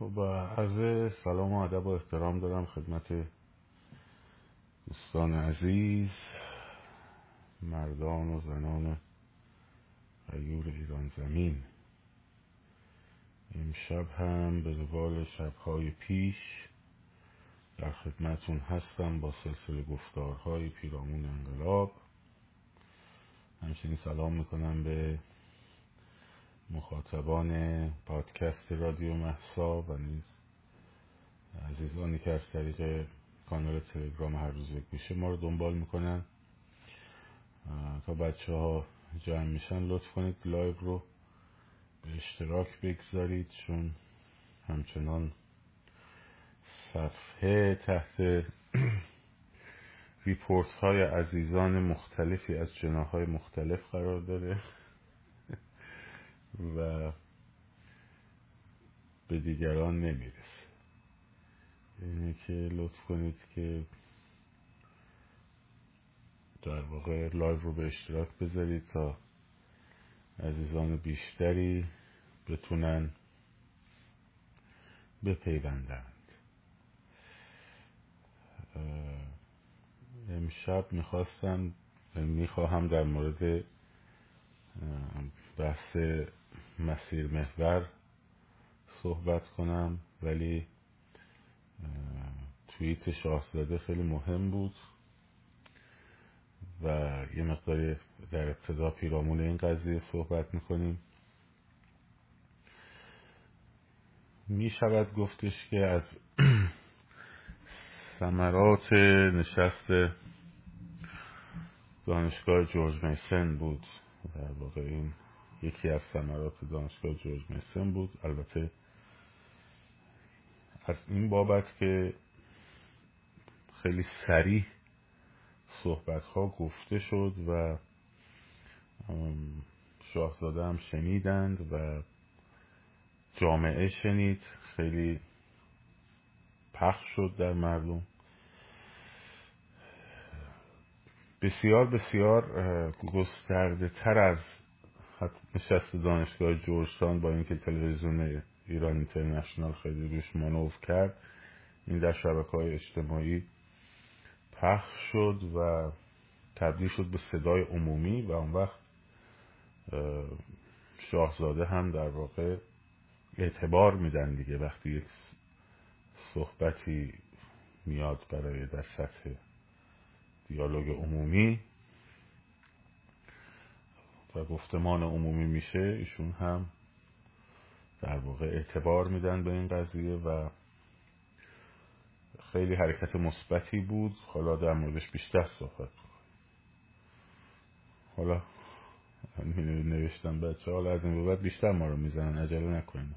خب عرض سلام و ادب و احترام دارم خدمت دوستان عزیز مردان و زنان غیور ایران زمین. امشب هم به روال شبهای پیش در خدمتون هستم با سلسله گفتارهای پیرامون انقلاب. همچنین سلام می‌کنم به مخاطبان پادکست رادیو مهسا و نیز عزیزانی که از طریق کانال تلگرام هر روز یک گوشه ما رو دنبال می‌کنن. تا بچه ها جمع میشن لطف کنید لایو رو به اشتراک بگذارید چون همچنان صفحه تحت report های عزیزان مختلفی از جناح‌های مختلف قرار داره. و به دیگران نمی‌رسه. اینه که لطف کنید که در واقع لایو رو به اشتراک بذارید تا عزیزان بیشتری بتونن بپیوندند. امشب می‌خواستم می‌خواهم در مورد بحث مسیر محور صحبت کنم ولی توییت شاهزاده خیلی مهم بود و یه مقداری در ابتدا پیرامون این قضیه صحبت می‌کنیم. می شود گفتش که از ثمرات نشست دانشگاه جورج میسن بود در واقع این یکی از ثمرات دانشگاه جورج میسن بود. البته از این بابت که خیلی سریع صحبت ها گفته شد و شاهزاده هم شنیدند و جامعه شنید. خیلی پخش شد در مردم. بسیار بسیار گسترده تر از نشست دانشگاه جورجتان با اینکه تلویزیون ایران اینترنشنال خیلی روش مانور کرد این در شبکه های اجتماعی پخش شد و تبدیل شد به صدای عمومی و اون وقت شاهزاده هم در واقع اعتبار میدن دیگه وقتی یک صحبتی میاد برای در سطح دیالوگ عمومی. و گفتمان عمومی میشه ایشون هم در واقع اعتبار میدن به این قضیه و خیلی حرکت مثبتی بود. حالا در موردش بیشتر صحبت حالا می نوشتم بچه حالا از این بعد بیشتر ما رو می‌زنن. عجله نکنین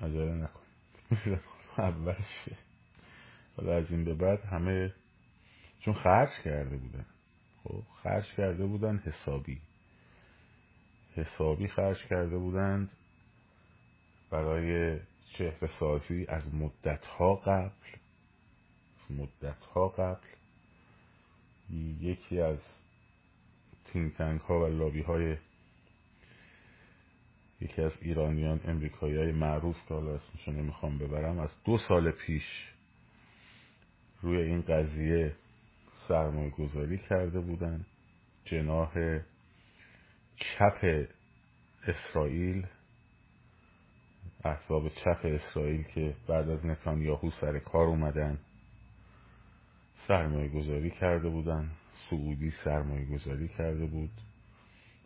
عجله نکنین اولش حالا از این به بعد همه چون خرج کرده بودن. خب خرج کرده بودن حسابی. حسابی خرج کرده بودند برای چهره سازی از مدت ها قبل. مدت ها قبل یکی از تینگ ها و لابی های یکی از ایرانیان امریکایی های معروف که حالا اسمشو نمی‌خوام ببرم از دو سال پیش روی این قضیه سرمایه گذاری کرده بودن. جناح چپ اسرائیل احزاب چپ اسرائیل که بعد از نتانیاهو سر کار اومدن سرمایه گذاری کرده بودن. سعودی سرمایه گذاری کرده بود.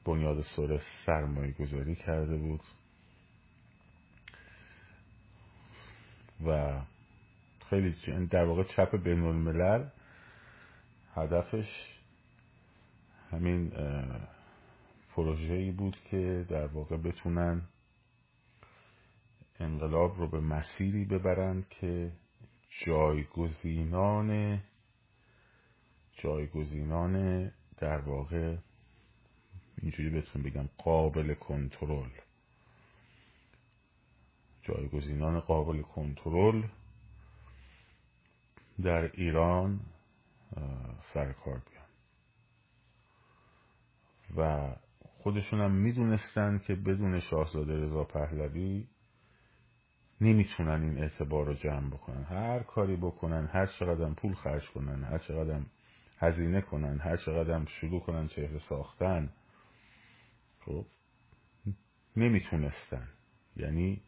بنیاد سورس سرمایه گذاری کرده بود. و خیلی در واقع چپ بین الملل هدفش همین پروژه ای بود که در واقع بتونن انقلاب رو به مسیری ببرند که جایگزینان جایگزینان در واقع اینجوری بهتون بگم قابل کنترل. جایگزینان قابل کنترل در ایران سر کار بیان. و خودشون هم می‌دونستن که بدون شاهزاده رضا پهلوی نمی‌تونن این اعتبار رو جمع بکنن. هر کاری بکنن هر چقدر پول خرج کنن هر چقدر هزینه کنن هر چقدر شروع کنن چهره ساختن خب نمی‌تونستن. یعنی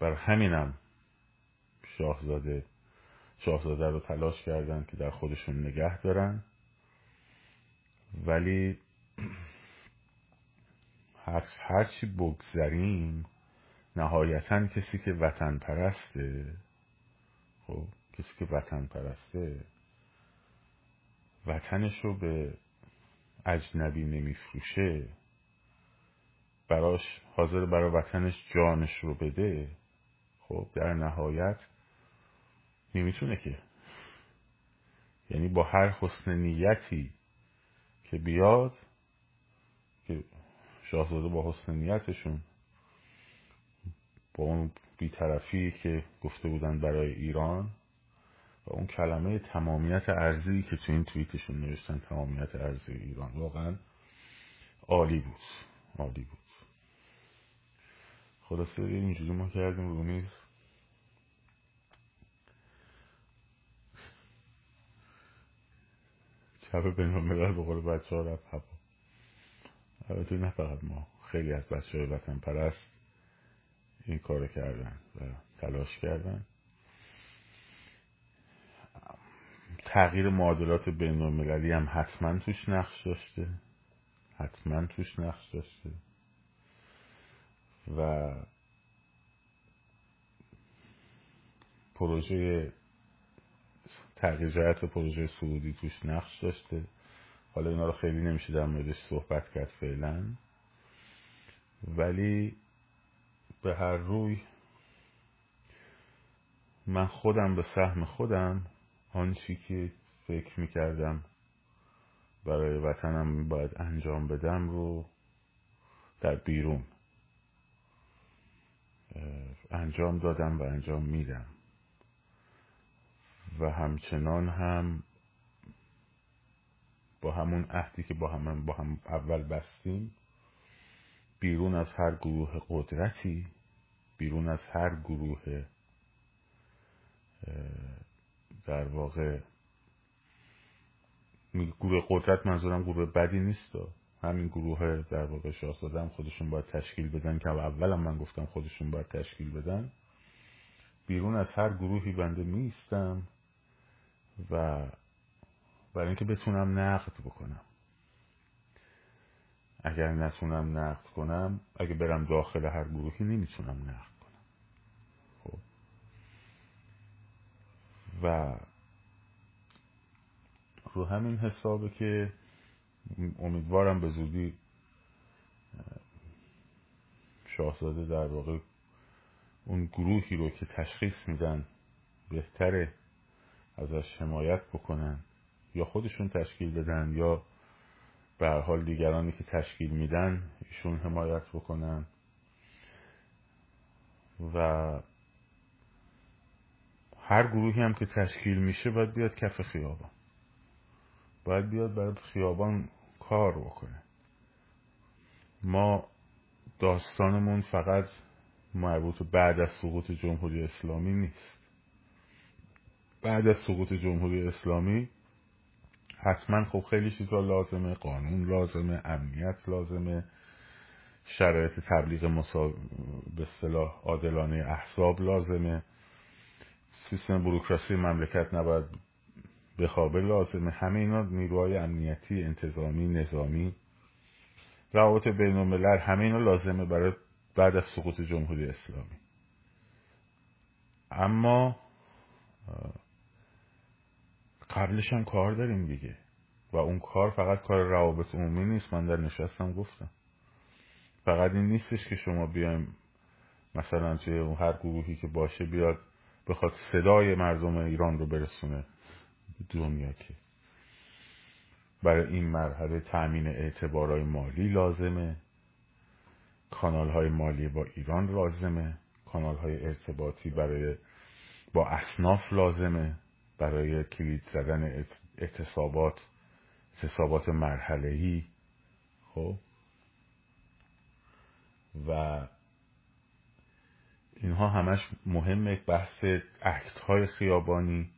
بر همینم شاهزاده شاهزاده رو تلاش کردن که در خودشون نگه دارن. ولی هرچی بگذریم نهایتا کسی که وطن پرسته خب کسی که وطن پرسته وطنش رو به اجنبی نمیفروشه. براش حاضر برای وطنش جانش رو بده. خب در نهایت نمی‌تونه که. یعنی با هر حسن نیتی که بیاد که شاهزاده با حسن نیتشون با اون بیطرفی که گفته بودن برای ایران و اون کلمه تمامیت ارزی که تو این توییتشون نوشتن تمامیت ارزی ایران واقعا عالی بود عالی بود. خلاصه اینجوری ما کردیم رو شب بین الملل به قول بچه ها رفت هوا. البته نه فقط ما خیلی از بچه های وطن پرست این کار کردن و تلاش کردن. تغییر معادلات بین المللی هم حتما توش نقش داشته. حتما توش نقش داشته. و پروژه تغییر جهت پروژه سعودی توش نقش داشته. حالا اینا رو خیلی نمیشه در موردش صحبت کرد فعلا. ولی به هر روی من خودم به سهم خودم آنچی که فکر می‌کردم برای وطنم باید انجام بدم رو در بیرون انجام دادم و انجام میدم. و همچنان هم با همون عهدی که با هم, با هم اول بستیم بیرون از هر گروه قدرتی بیرون از هر گروه در واقع گروه قدرت منظورم گروه بدی نیست. همین گروه در واقع شاهزاده خودشون باید تشکیل بدن که اولم من گفتم خودشون باید تشکیل بدن. بیرون از هر گروهی بنده نیستم. و برای اینکه بتونم نقد بکنم. اگر نتونم نقد کنم اگه برم داخل هر گروهی نمی‌تونم نقد کنم. خب. و رو همین حسابه که امیدوارم به زودی شاهزاده در واقع اون گروهی رو که تشخیص میدن بهتره. ازش حمایت بکنن یا خودشون تشکیل بدن یا به حال دیگرانی که تشکیل میدن ایشون حمایت بکنن. و هر گروهی هم که تشکیل میشه باید بیاد کف خیابان. باید بیاد برای خیابان کار بکنه. ما داستانمون فقط مربوط بعد از سقوط جمهوری اسلامی نیست. بعد از سقوط جمهوری اسلامی حتما خب خیلی چیزا لازمه قانون لازمه امنیت لازمه شرایط تبلیغ مسا... به اصطلاح عادلانه احزاب لازمه. سیستم بروکراسی مملکت نباید بخوابه لازمه. همه اینا نیروهای امنیتی انتظامی نظامی روابط بین الملل همه اینا لازمه برای بعد از سقوط جمهوری اسلامی. اما قبلش هم کار داریم دیگه. و اون کار فقط کار روابط عمومی نیست. من در نشستم گفتم. فقط این نیستش که شما بیایم مثلا توی هر گروهی که باشه بیاد بخواد صدای مردم ایران رو برسونه دنیا که. برای این مرحله تأمین اعتبارهای مالی لازمه. کانال های مالی با ایران لازمه. کانال های ارتباطی برای با اصناف لازمه. برای کلید زدن اعتصابات اعتصابات مرحله ای خب؟ و اینها همش مهمه بحث اکت های خیابانی.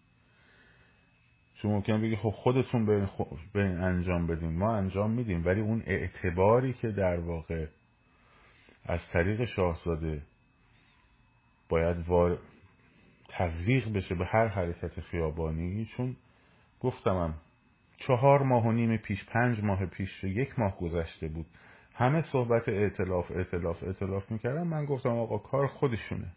شما ممکنه بگی خب خودتون به این انجام بدیم ما انجام میدیم ولی اون اعتباری که در واقع از طریق شاهزاده باید وار... تزریق بشه به هر حرکت خیابانی چون گفتمم چهار ماه و نیم پیش پنج ماه پیش یک ماه گذشته بود همه صحبت اعتلاف اعتلاف اعتلاف می‌کردن. من گفتم آقا کار خودشونه.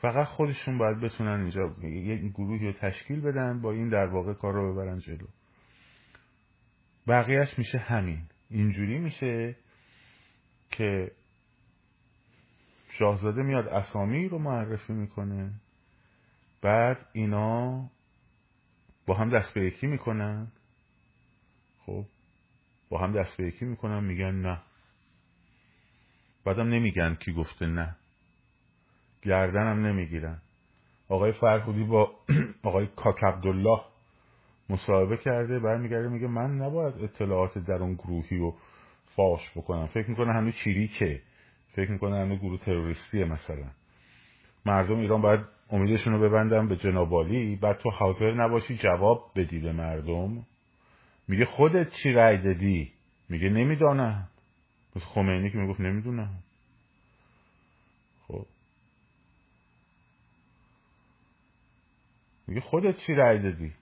فقط خودشون باید بتونن اینجا یک گروهی رو تشکیل بدن با این در واقع کار رو ببرن جلو. بقیهش میشه همین. اینجوری میشه که شاهزاده میاد اسامی رو معرفی می‌کنه. بعد اینا با هم دست به یکی می‌کنن. خب با هم دست به یکی می‌کنن میگن نه. بعدم نمیگن کی گفته نه. گردنم نمی‌گیرن. آقای فرهودی با آقای کاک عبدالله مصاحبه کرده برمیگرده میگه من نباید اطلاعات در اون گروهی رو فاش بکنم. فکر می‌کنه همه چیریکه فکر می‌کنه همه گروه تروریستیه مثلا. مردم ایران باید امیدشون رو ببندن به جنابالی بعد تو حاضر نباشی جواب بدی به مردم. میگه خودت چی رأی دادی؟ میگه نمی‌دانم. بس خمینی که می‌گفت نمی‌دونم. خب. میگه خودت چی رأی دادی؟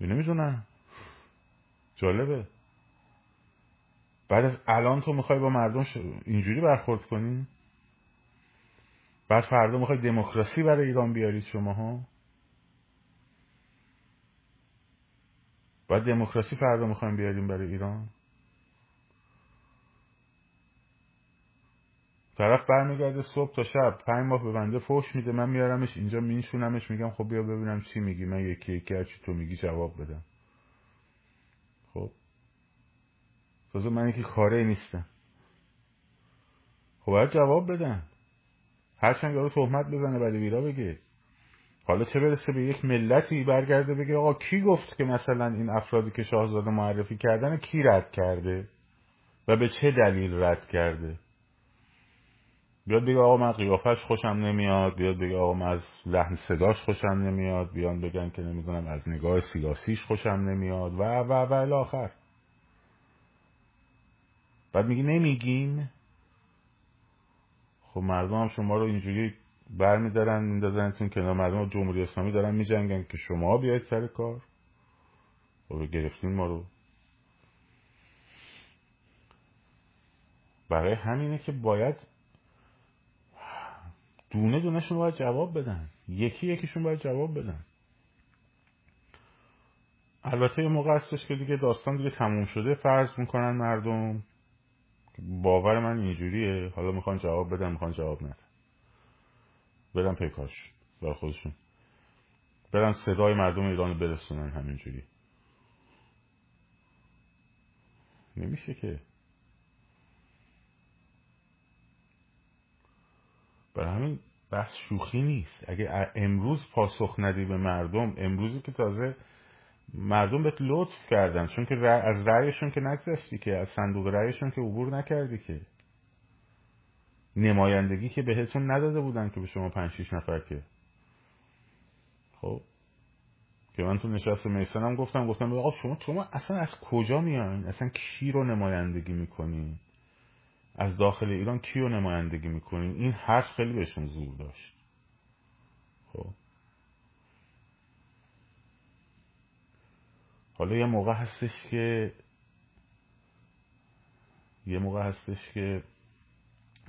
نمی‌دونم. جالبه. بعد از الان تو می‌خوای با مردم اینجوری برخورد کنی؟ بعد فردا می‌خوای دموکراسی برای ایران بیارید شما ها بعد دموکراسی فردا می‌خوایم بیاریم برای ایران؟ طرف برمیگرده صبح تا شب پنج ماه به بنده فوش میده من میارمش اینجا مینشونمش میگم خب بیا ببینم چی میگی. من یکی یکی هرچی تو میگی جواب بدم خب تازه من یکی کاره نیستم. خب باید جواب بدن. هرچند یارو تهمت بزنه ولی ویرا بگه. حالا چه برسه به یک ملتی برگرده بگه آقا کی گفت که مثلا این افرادی که شاهزاده معرفی کردن کی رد کرده؟ و به چه دلیل رد کرده؟ بیاد بگه آقا من قیافش خوشم نمیاد. بیاد بگه آقا من از لحن صداش خوشم نمیاد. بیان بگن که نمی‌دونم از نگاه سیاسیش خوشم نمیاد. و و و الاخر بعد میگی نمیگیم خب مردم هم شما رو اینجوری برمیدارن میندازنتون کنار. مردم جمهوری اسلامی دارن میجنگن که شما بیاید سر کار. خب گرفتین ما رو. برای همینه که باید دونه دونهشون باید جواب بدن. یکی یکیشون باید جواب بدن. البته یه موقع هستش که دیگه داستان دیگه تموم شده فرض می‌کنن مردم. باور من اینجوریه. حالا می‌خوان جواب بدن می‌خوان جواب ندن. برن پیکاش برای خودشون. برن صدای مردم ایران برسونن همینجوری. نمیشه که. برای همین بحث شوخی نیست. اگه امروز پاسخ ندی به مردم امروزی که تازه مردم بهت لطف کردن چون که از رأیشون که نگذشتی که از صندوق رأیشون که عبور نکردی که. نمایندگی که بهتون نداده بودن که به شما پنج شیش نفر که. خب. که من تو نشست میسن گفتم گفتم آقا شما شما اصلا از کجا میان اصلا کی رو نمایندگی می‌کنین از داخل ایران کی رو نمایندگی می‌کنین این حرف خیلی بهشون زور داشت. خب. حالا یه موقع هستش که یه موقع هستش که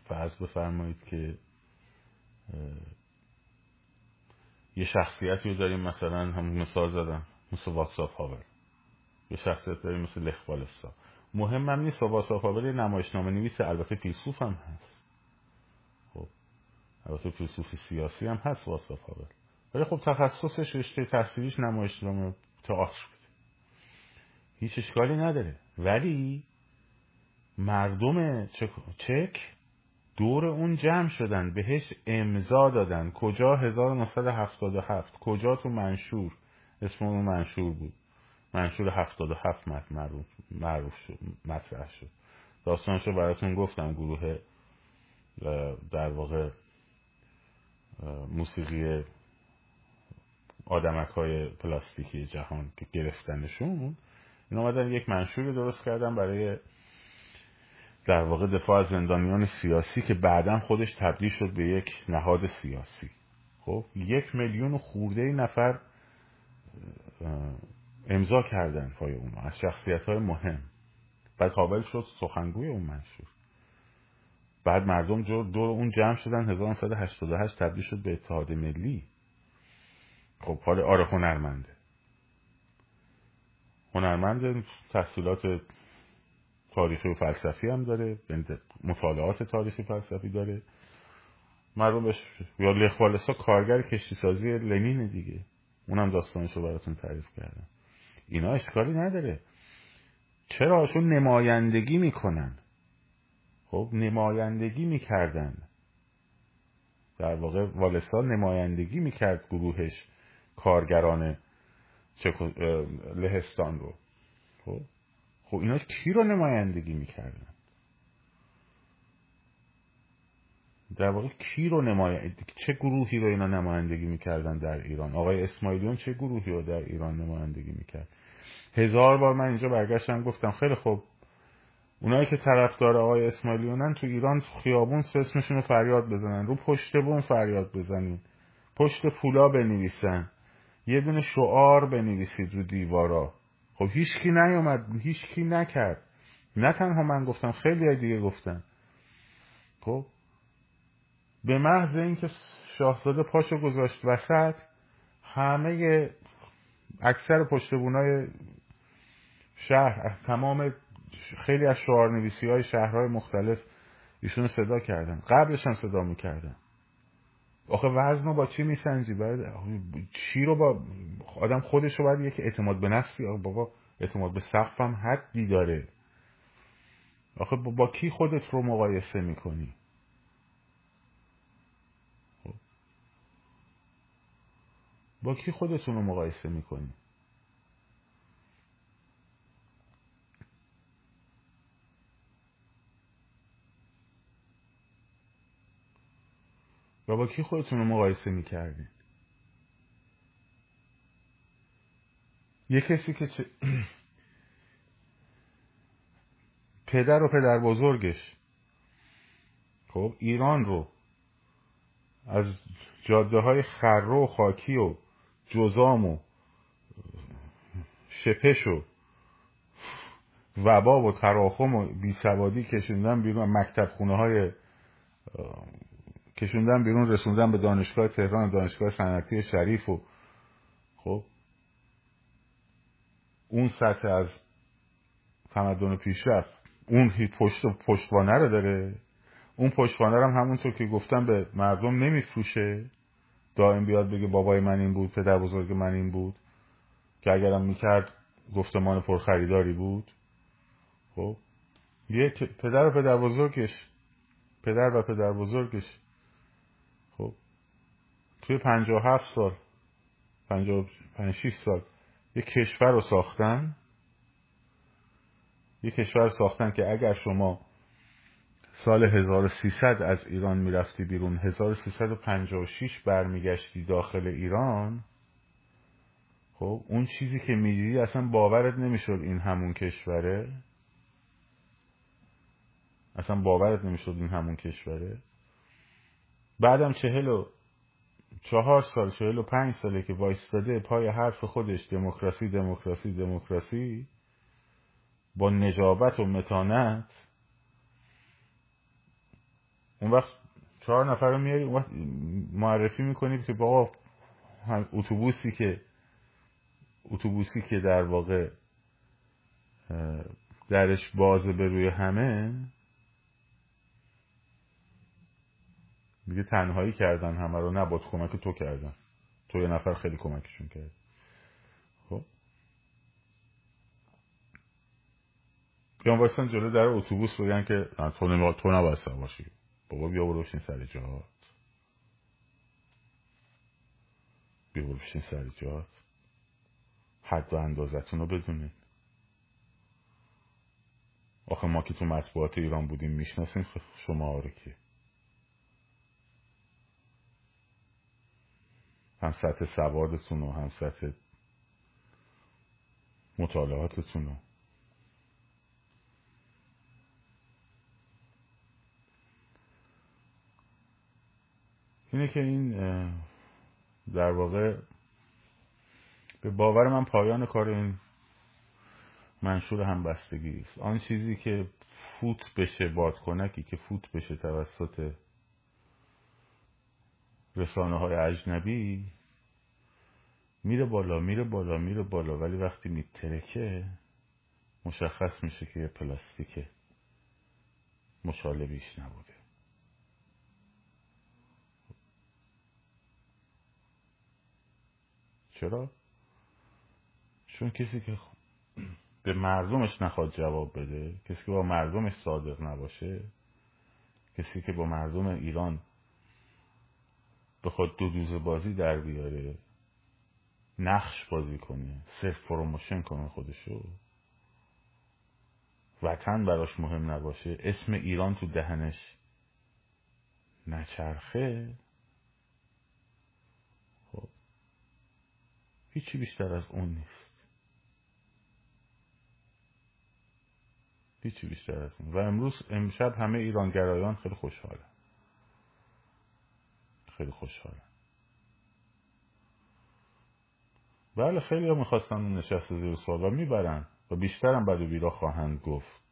فرض بفرمایید که یه شخصیتی رو داریم مثلا هم مثال زدم مثل واتساپ هاور. یه شخصیت داریم مثل لخ مهم هم نیست واتساپ هاور یه نمایشنامه نویس البته فیلسوف هم هست. خب البته فیلسوفی سیاسی هم هست واتساپ هاور. ولی خب تخصصش رشته تحصیلیش نمایشنامه تئاتر. هیچ اشکالی نداره. ولی مردم چک دور اون جمع شدن بهش امضا دادن. کجا 1977 کجا تو منشور؟ اسم اون منشور بود. منشور 77 معروف, معروف شد مطرح شد. داستانش رو براتون گفتم گروه در واقع موسیقی آدمک های پلاستیکی جهان که گرفتنشون. این آمدن یک منشوری درست کردن برای در واقع دفاع از زندانیان سیاسی که بعدا خودش تبدیل شد به یک نهاد سیاسی. خب یک میلیون خورده نفر امضا کردن پای اونو از شخصیت های مهم. بعد قابل شد سخنگوی اون منشور. بعد مردم دور اون جمع شدن. 1988 تبدیل شد به اتحاد ملی. خب حال آره هنرمنده. هنرمند تحصیلات تاریخی و فلسفی هم داره مطالعات تاریخی فلسفی داره. مردم بهش یا لخوالسا کارگر کشتی سازی لنین دیگه. اونم داستانش رو براتون تعریف کردم. اینا اشکالی نداره. چرا چون نمایندگی می‌کنن؟ خب نمایندگی می‌کردن. در واقع والسا نمایندگی می‌کرد گروهش کارگران لهستان رو. خب؟ خب اینا کی رو نمایندگی می‌کردن؟ در واقع کی رو نمایندگی چه گروهی رو اینا نمایندگی می‌کردن در ایران؟ آقای اسماعیلیون چه گروهی رو در ایران نمایندگی می‌کرد؟ هزار بار من اینجا برگشتم گفتم خیلی خوب. اونایی که طرفدار آقای اسماعیلیونن تو ایران خیابون اسمشون رو فریاد بزنن. رو پشت بون فریاد بزنین پشت پولا بنویسن. یه دونه شعار بنویسید رو دیوارا. خب هیچکی نیومد هیچکی نکرد. نه تنها من گفتم خیلی دیگه گفتن. خب به محض اینکه شاهزاده پاشو گذاشت وسط همه اکثر پشتبونای شهر تمام خیلی از شعار نویسی های شهرهای مختلف ایشون صدا کردن. قبلش هم صدا می‌کردن. آخه وزن رو با چی میسنجی؟ باید چی رو با آدم خودش رو باید یک اعتماد به نفسی بابا اعتماد به سقف هم حدی داره. آخه با کی خودت رو مقایسه می‌کنی؟ خب. با کی خودتون رو مقایسه می‌کنی؟ و با کی خودتون رو مقایسه می‌کردین؟ یه کسی که چه... پدر و پدر بزرگش. خب ایران رو از جاده های خرو و خاکی و جزام و شپش و وبا و تراخم و بیسوادی کشوندن بیرون مکتب خونه های کشوندن بیرون رسوندن به دانشگاه تهران دانشگاه صنعتی شریف و خب اون سطح از تمدن پیشرفت اون پشت پشتوانه رو داره. اون پشتوانه رو هم همونطور که گفتم به مردم نمیفروشه. دائم بیاد بگه بابای من این بود پدر بزرگ من این بود که اگرم می‌کرد گفتمان پرخریداری بود. خب یه پدر و پدر بزرگش پدر و پدر بزرگش توی پنجاه هفت سال پنجاه پنج سال یه کشور رو ساختن. یه کشور ساختن که اگر شما سال 1300 از ایران می‌رفتی بیرون 1356 برمیگشتی داخل ایران خب اون چیزی که می‌دیدی اصلا باورت نمی‌شد این همون کشوره. اصلا باورت نمی‌شد این همون کشوره. بعدم چهل و چهار سال چهل و پنج ساله که وایستاده پای حرف خودش دموکراسی دموکراسی دموکراسی با نجابت و متانت اون وقت چهار نفر رو میاری اون وقت معرفی می‌کنی که با اتوبوسی که اتوبوسی که در واقع درش بازه به روی همه میگه تنهایی کردن همه رو نه کمک تو کردن. تو یه نفر خیلی کمکشون کرد. خب. بیان وایستن جلو در اتوبوس بگن که تو نباید تو نباید باشی بابا بیا برو بشین سر جات. بیا برو بشین سر جات. حد و اندازتون رو بدونین. آخه ما که تو مطبوعات ایران بودیم می‌شناسیم شما آره که. هم سطح سوادتون و هم سطح مطالعاتتون رو. اینه که این در واقع به باور من پایان کار این منشور همبستگی است. آن چیزی که فوت بشه بادکنکی که فوت بشه توسط رسانه های اجنبی میره بالا میره بالا میره بالا ولی وقتی میترکه مشخص میشه که یه پلاستیک مشاله بیش نبوده چرا؟ چون کسی که به مردمش نخواد جواب بده کسی که با مردمش صادق نباشه کسی که با مردم ایران بخواد دو دوزه بازی در بیاره نقش بازی کنه صرف promotion کنه خودشو. وطن براش مهم نباشه اسم ایران تو دهنش نچرخه. خب هیچی بیشتر از اون نیست. هیچی بیشتر از اون. و امروز امشب همه ایرانگرایان خیلی خوشحاله خیلی خوشحاله بله خیلی ها می‌خواستن نشست زیر سوال و می‌برن و بیشترم بد و بیرا خواهند گفت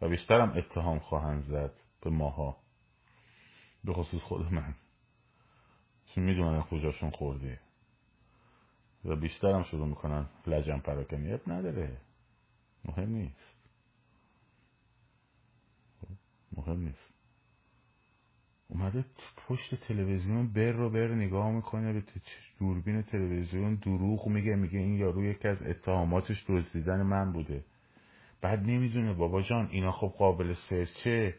و بیشترم اتهام خواهند زد به ماها. به خصوص خود من. چون می‌دونن کجاشون خورده. و بیشترم شروع می‌کنن لجن پراکنی. اب نداره. مهم نیست. مهم نیست. اومده پشت تلویزیون بر رو بر نگاه می‌کنه به دوربین تلویزیون دروغ میگه میگه این یارو یکی از اتهاماتش دزدیدن من بوده. بعد نمی‌دونه بابا جان اینا خب قابل سرچه.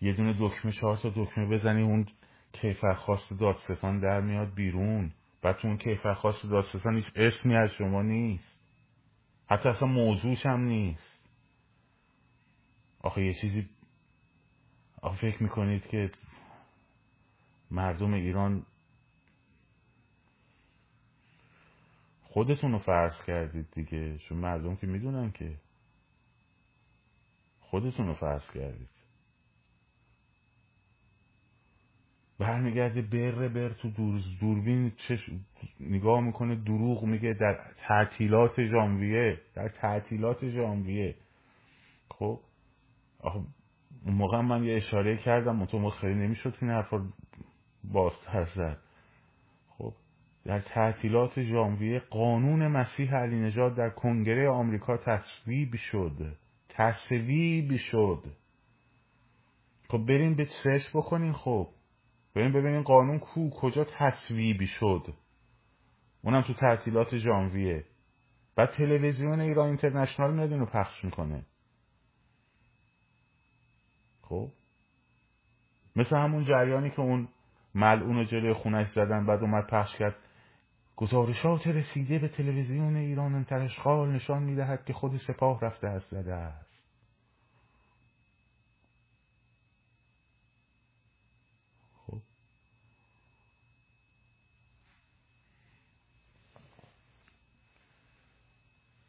یه دونه دکمه چهار تا دکمه بزنی اون کیفرخواست دادستان در میاد بیرون. بعد تو اون کیفرخواست دادستان هیچ اسمی از شما نیست. حتی اصلا موضوعش هم نیست. آخه یه چیزی آخه فکر می‌کنید که مردم ایران خودتون رو فرض کردید دیگه. چون مردم که می‌دونن که خودتون رو فرض کردید. برمیگرده بره بر تو دور دوربین چش... نگاه می‌کنه دروغ میگه در تعطیلات ژانویه در تعطیلات ژانویه. خب؟ آخه اون موقع من یه اشاره کردم تو خیلی نمی‌شد این حرفا بازتر زد. خب در تعطیلات ژانویه قانون مسیح علی نژاد در کنگره آمریکا تصویب شد. تصویب شد. خب بریم به سرچ بکنین خب بریم ببینین قانون کو کجا تصویب شد. اونم تو تعطیلات ژانویه. بعد تلویزیون ایران اینترنشنال میاد اینو پخش می‌کنه. خب مثل همون جریانی که اون ملعون جلوی خونش زدن بعد اومد پخش کرد. گزارشات رسیده به تلویزیون ایران انترشخال نشان می‌دهد که خود سپاه رفته از زده است. خب.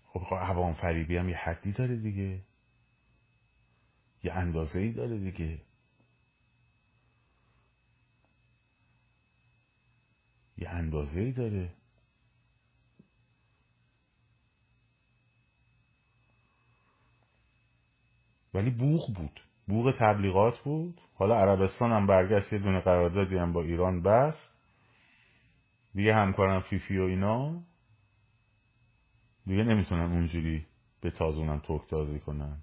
خب عوام فریبی هم یه حدی داره دیگه. یه اندازه ای داره دیگه. یه اندازه ای داره. ولی بوغ بود. بوغ تبلیغات بود. حالا عربستان هم برگشت یه دونه قراردادی هم با ایران بست. دیگه همکارم فیفی و اینا. دیگه نمی‌تونن اونجوری به تازونم توک تازی کنن.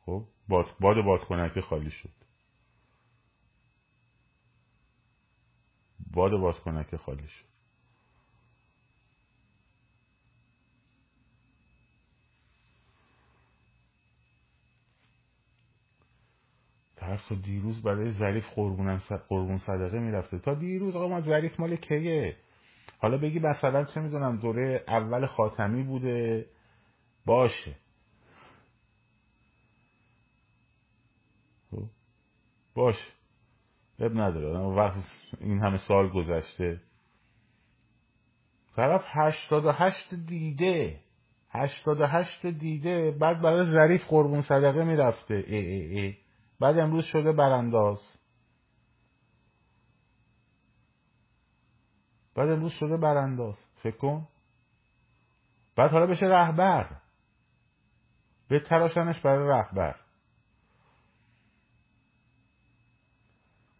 خب باد, باد بادکنکی خالی شد. باد بادکنک خالی شد طرف تا دیروز برای ظریف قربون صدقه می‌رفته. تا دیروز آقا ما ظریف مال کیه؟ حالا بگی مثلا چه می‌دونم دوره اول خاتمی بوده. باشه. خب، باشه. اب نداره. وقت این همه سال گذشته طرف هشتاد و هشت دیده. هشتاد و هشت دیده. بعد برای ظریف قربون صدقه می‌رفته. ای ای ای. بعد امروز شده برانداز. بعد امروز شده برانداز. فکر کن. بعد حالا بشه رهبر. به تراشنش برای رهبر.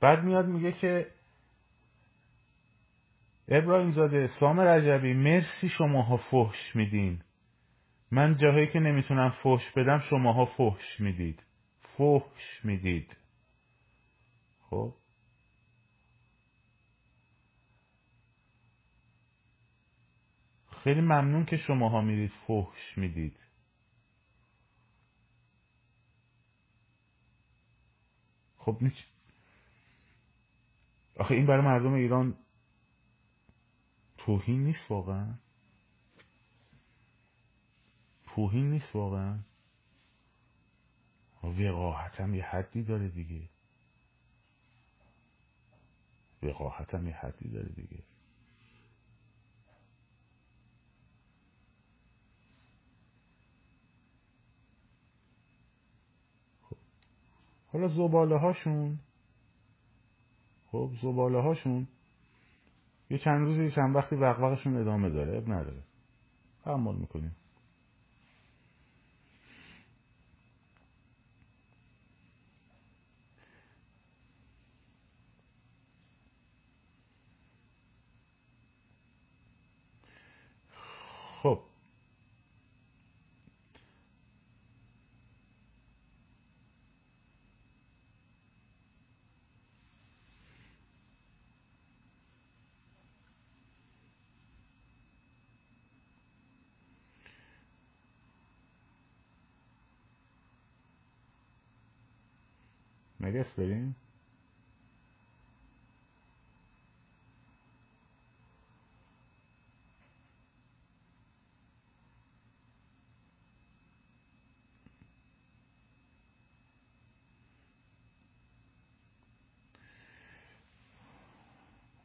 بعد میاد میگه که ابراهیم زاده سام رجبی مرسی شماها فحش میدین. من جاهایی که نمی‌تونم فحش بدم شماها فحش می‌دید. فحش می‌دید. خب؟ خیلی ممنون که شماها میرید فحش می‌دید. خب نیچ آخه این برای مردم ایران توهین نیست واقعا. توهین نیست واقعا. وقاحت هم یه حدی داره دیگه. وقاحت هم یه حدی داره دیگه. خب. حالا زباله هاشون خب زباله هاشون یه چند روزی یه چند وقتی وقوقشون ادامه داره اب نداره. تحمل می‌کنیم. خب. نگست بریم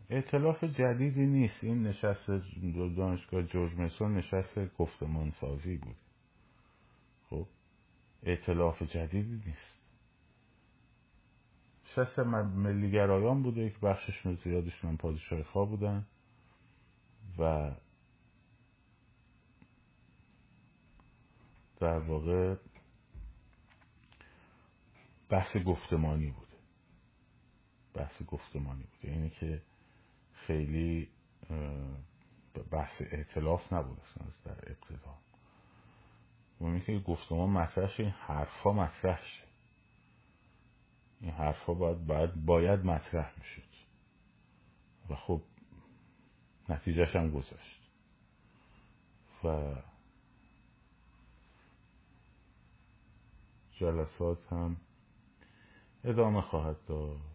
اعتلاف جدیدی نیست. این نشست دانشگاه جورج میسون نشست گفتمان سازی بود. خب اعتلاف جدیدی نیست. نشست ملیگرایان بوده که بخششون زیادشون پادشاه خواه بودن. و در واقع بحث گفتمانی بوده. بحث گفتمانی بوده. اینه که خیلی بحث اعتلاف نبود اصلا در ابتدا. و که گفتمان مطرح این حرفا مطرح این حرفا باید, باید, باید مطرح می‌شد. و خب نتیجهش هم گذاشت و جلسات هم ادامه خواهد داشت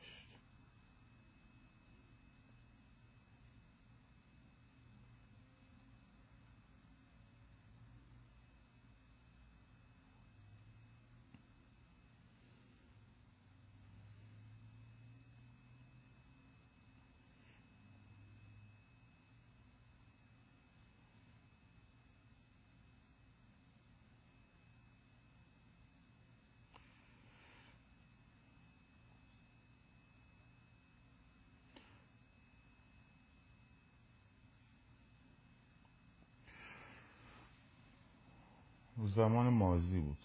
زمان مازی بود.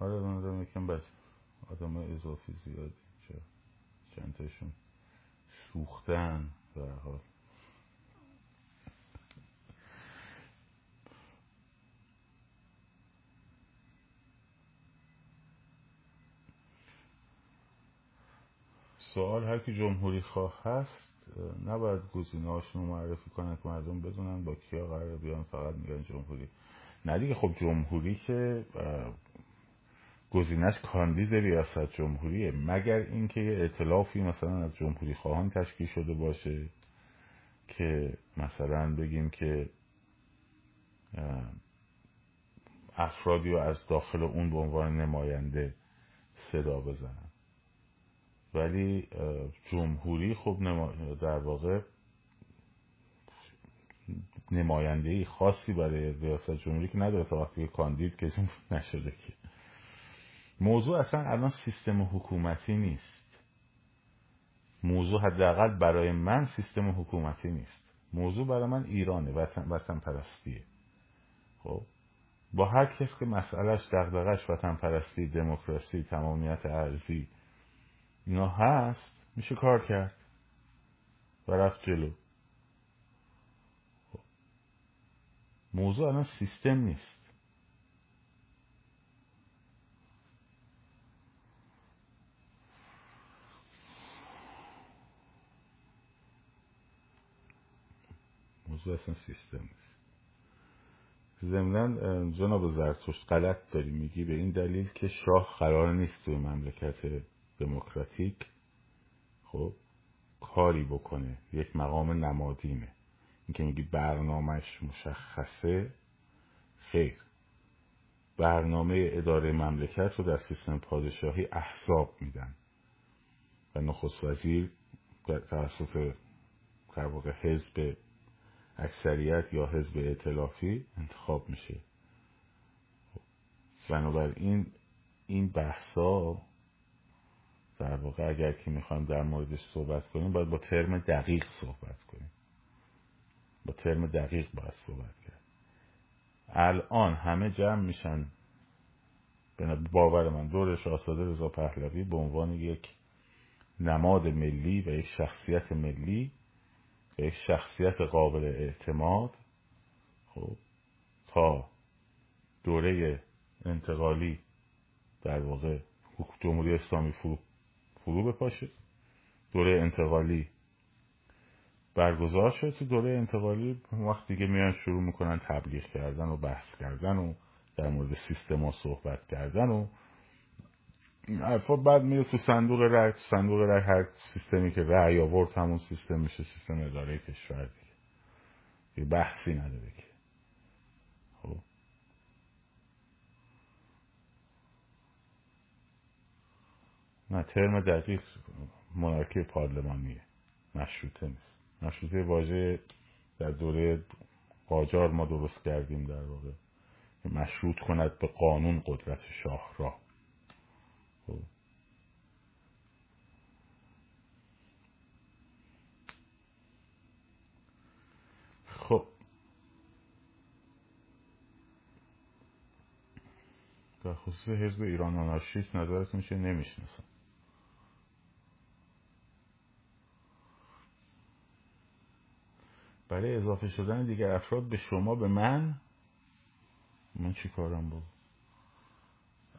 آره من یکم بس آدم اضافی زیادی چند تاشون سوختن به حال. سوال هر کی جمهوری خواه هست نباید گزینه‌هاشون رو معرفی کنن که مردم بدونن با کیا قرار بیان فقط میگن جمهوری. نه دیگه خب جمهوری که گزینش کاندید ریاست جمهوریه. مگر اینکه یه اطلافی مثلا از جمهوری خواهان تشکیل شده باشه که مثلا بگیم که افرادی رو از داخل اون به عنوان نماینده صدا بزنن. ولی جمهوری خب در واقع نماینده خاصی برای ریاست جمهوری که نداره. تا وقتی کاندید کسی نشده که. موضوع اصلا الان سیستم حکومتی نیست. موضوع حداقل برای من سیستم حکومتی نیست. موضوع برای من ایرانه وطن, وطن پرستیه خب؟ با هر کس که مسئلهش دغدغش وطن پرستی دموکراسی تمامیت ارزی اینا هست میشه کار کرد. و رفت جلو. خب. موضوع الان سیستم نیست. موضوع اصلا سیستم نیست. ضمنا جناب زرتشت غلط داری میگی به این دلیل که شاه قرار نیست توی مملکت دموکراتیک خب کاری بکنه. یک مقام نمادینه. اینکه میگی برنامهش مشخصه خیر. برنامه اداره مملکت رو در سیستم پادشاهی احزاب میدن. و نخست وزیر توسط در واقع حزب اکثریت یا حزب اعتلافی انتخاب میشه. بنابراین این بحثا در واقع اگر که می‌خوایم در موردش صحبت کنیم باید با ترم دقیق صحبت کنیم. با ترم دقیق باید صحبت کرد الان همه جمع میشن. به باور من دور شاهزاده رضا پهلوی به عنوان یک نماد ملی و یک شخصیت ملی و یک شخصیت قابل اعتماد خب تا دوره انتقالی در واقع جمهوری اسلامی فرو فرو بپاشه. دوره انتقالی برگزار شد. تو دوره انتقالی وقت دیگه میان شروع می‌کنن تبلیغ کردن و بحث کردن و در مورد سیستم ها صحبت کردن و حرفا بعد میره تو صندوق رای صندوق رای هر سیستمی که رای آورد همون سیستم میشه سیستم اداره کشور دیگه. یه بحثی نداره که خب نه ترم دقیق منارکی پارلمانیه مشروطه نیست. مشروطه واژه در دوره قاجار ما درست کردیم در واقع. مشروط کند به قانون قدرت شاه را خب. خب. در خصوص حزب ایران آنارشیست نظرتون چه نمی‌شناسم. برای اضافه شدن دیگر افراد به شما به من؟ من چی کارم بود؟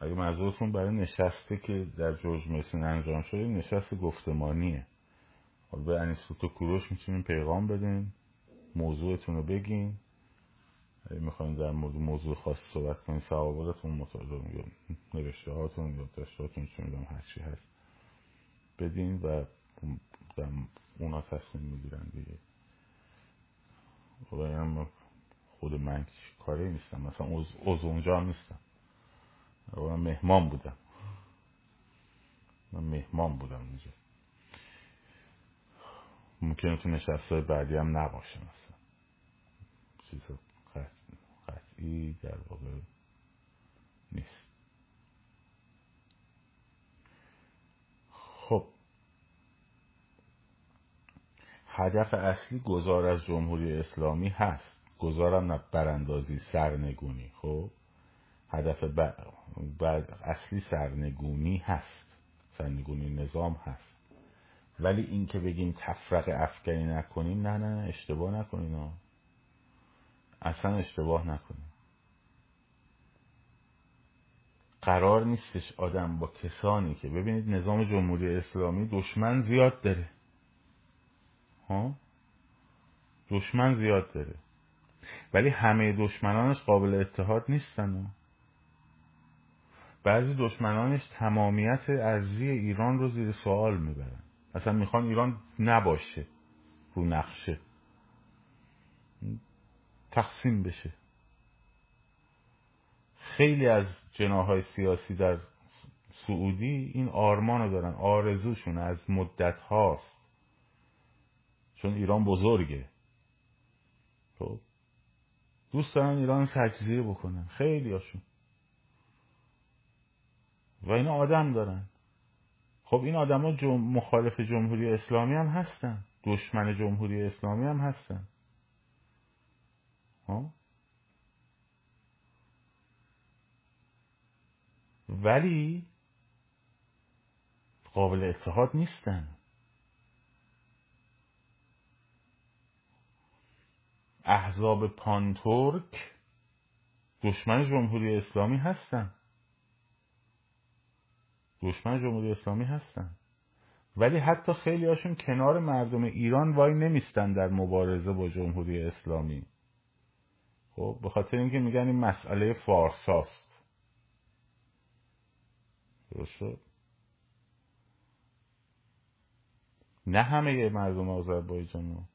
اگه منظورتون برای نشسته که در جورج میسن انجام شده نشست گفتمانیه. به انیسوتو کوروش می‌تونین پیغام بدین موضوعتون رو بگین. اگه می‌خواین در مورد موضوع خاص صحبت کنین سوابقتون مطالعه یا نوشته هاتون یا داشتهاتون چون می‌دونم هرچی هست. بدین و اونا تصمیم می‌گیرن دیگه. خب خود من کاری نیستم. مثلا از اونجا نیستم. من مهمان بودم. من مهمان بودم اونجا ممکنه تو نشست های بعدی هم نباشه مثلا. چیز قطعی در واقع نیست خب هدف اصلی گذار از جمهوری اسلامی هست. گذارم نه براندازی سرنگونی. خب؟ هدف بعد اصلی سرنگونی هست. سرنگونی نظام هست. ولی این که بگیم تفرق افکنی نکنیم نه نه اشتباه نکنین اصلا اشتباه نکنیم قرار نیستش آدم با کسانی که ببینید نظام جمهوری اسلامی دشمن زیاد داره. دشمن زیاد داره. ولی همه دشمنانش قابل اتحاد نیستن بعضی دشمنانش تمامیت ارزی ایران رو زیر سوال می‌برن. اصلا می‌خوان ایران نباشه رو نقشه. تقسیم بشه. خیلی از جناهای سیاسی در سعودی این آرمان رو دارن. آرزوشون از مدت هاست چون ایران بزرگه. خب. دوست دارن ایران تجزیه بکنن. خیلی هاشون و این آدم دارن. خب این آدم جم... مخالف جمهوری اسلامی هم هستن. دشمن جمهوری اسلامی هم هستن. ها ولی قابل اتحاد نیستن. احزاب پانتورک دشمن جمهوری اسلامی هستن. دشمن جمهوری اسلامی هستن. ولی حتی خیلی هاشون کنار مردم ایران وای نمیستن در مبارزه با جمهوری اسلامی. خب به خاطر اینکه میگن این مسئله فارساست. درست نه همه مردم آذربایجان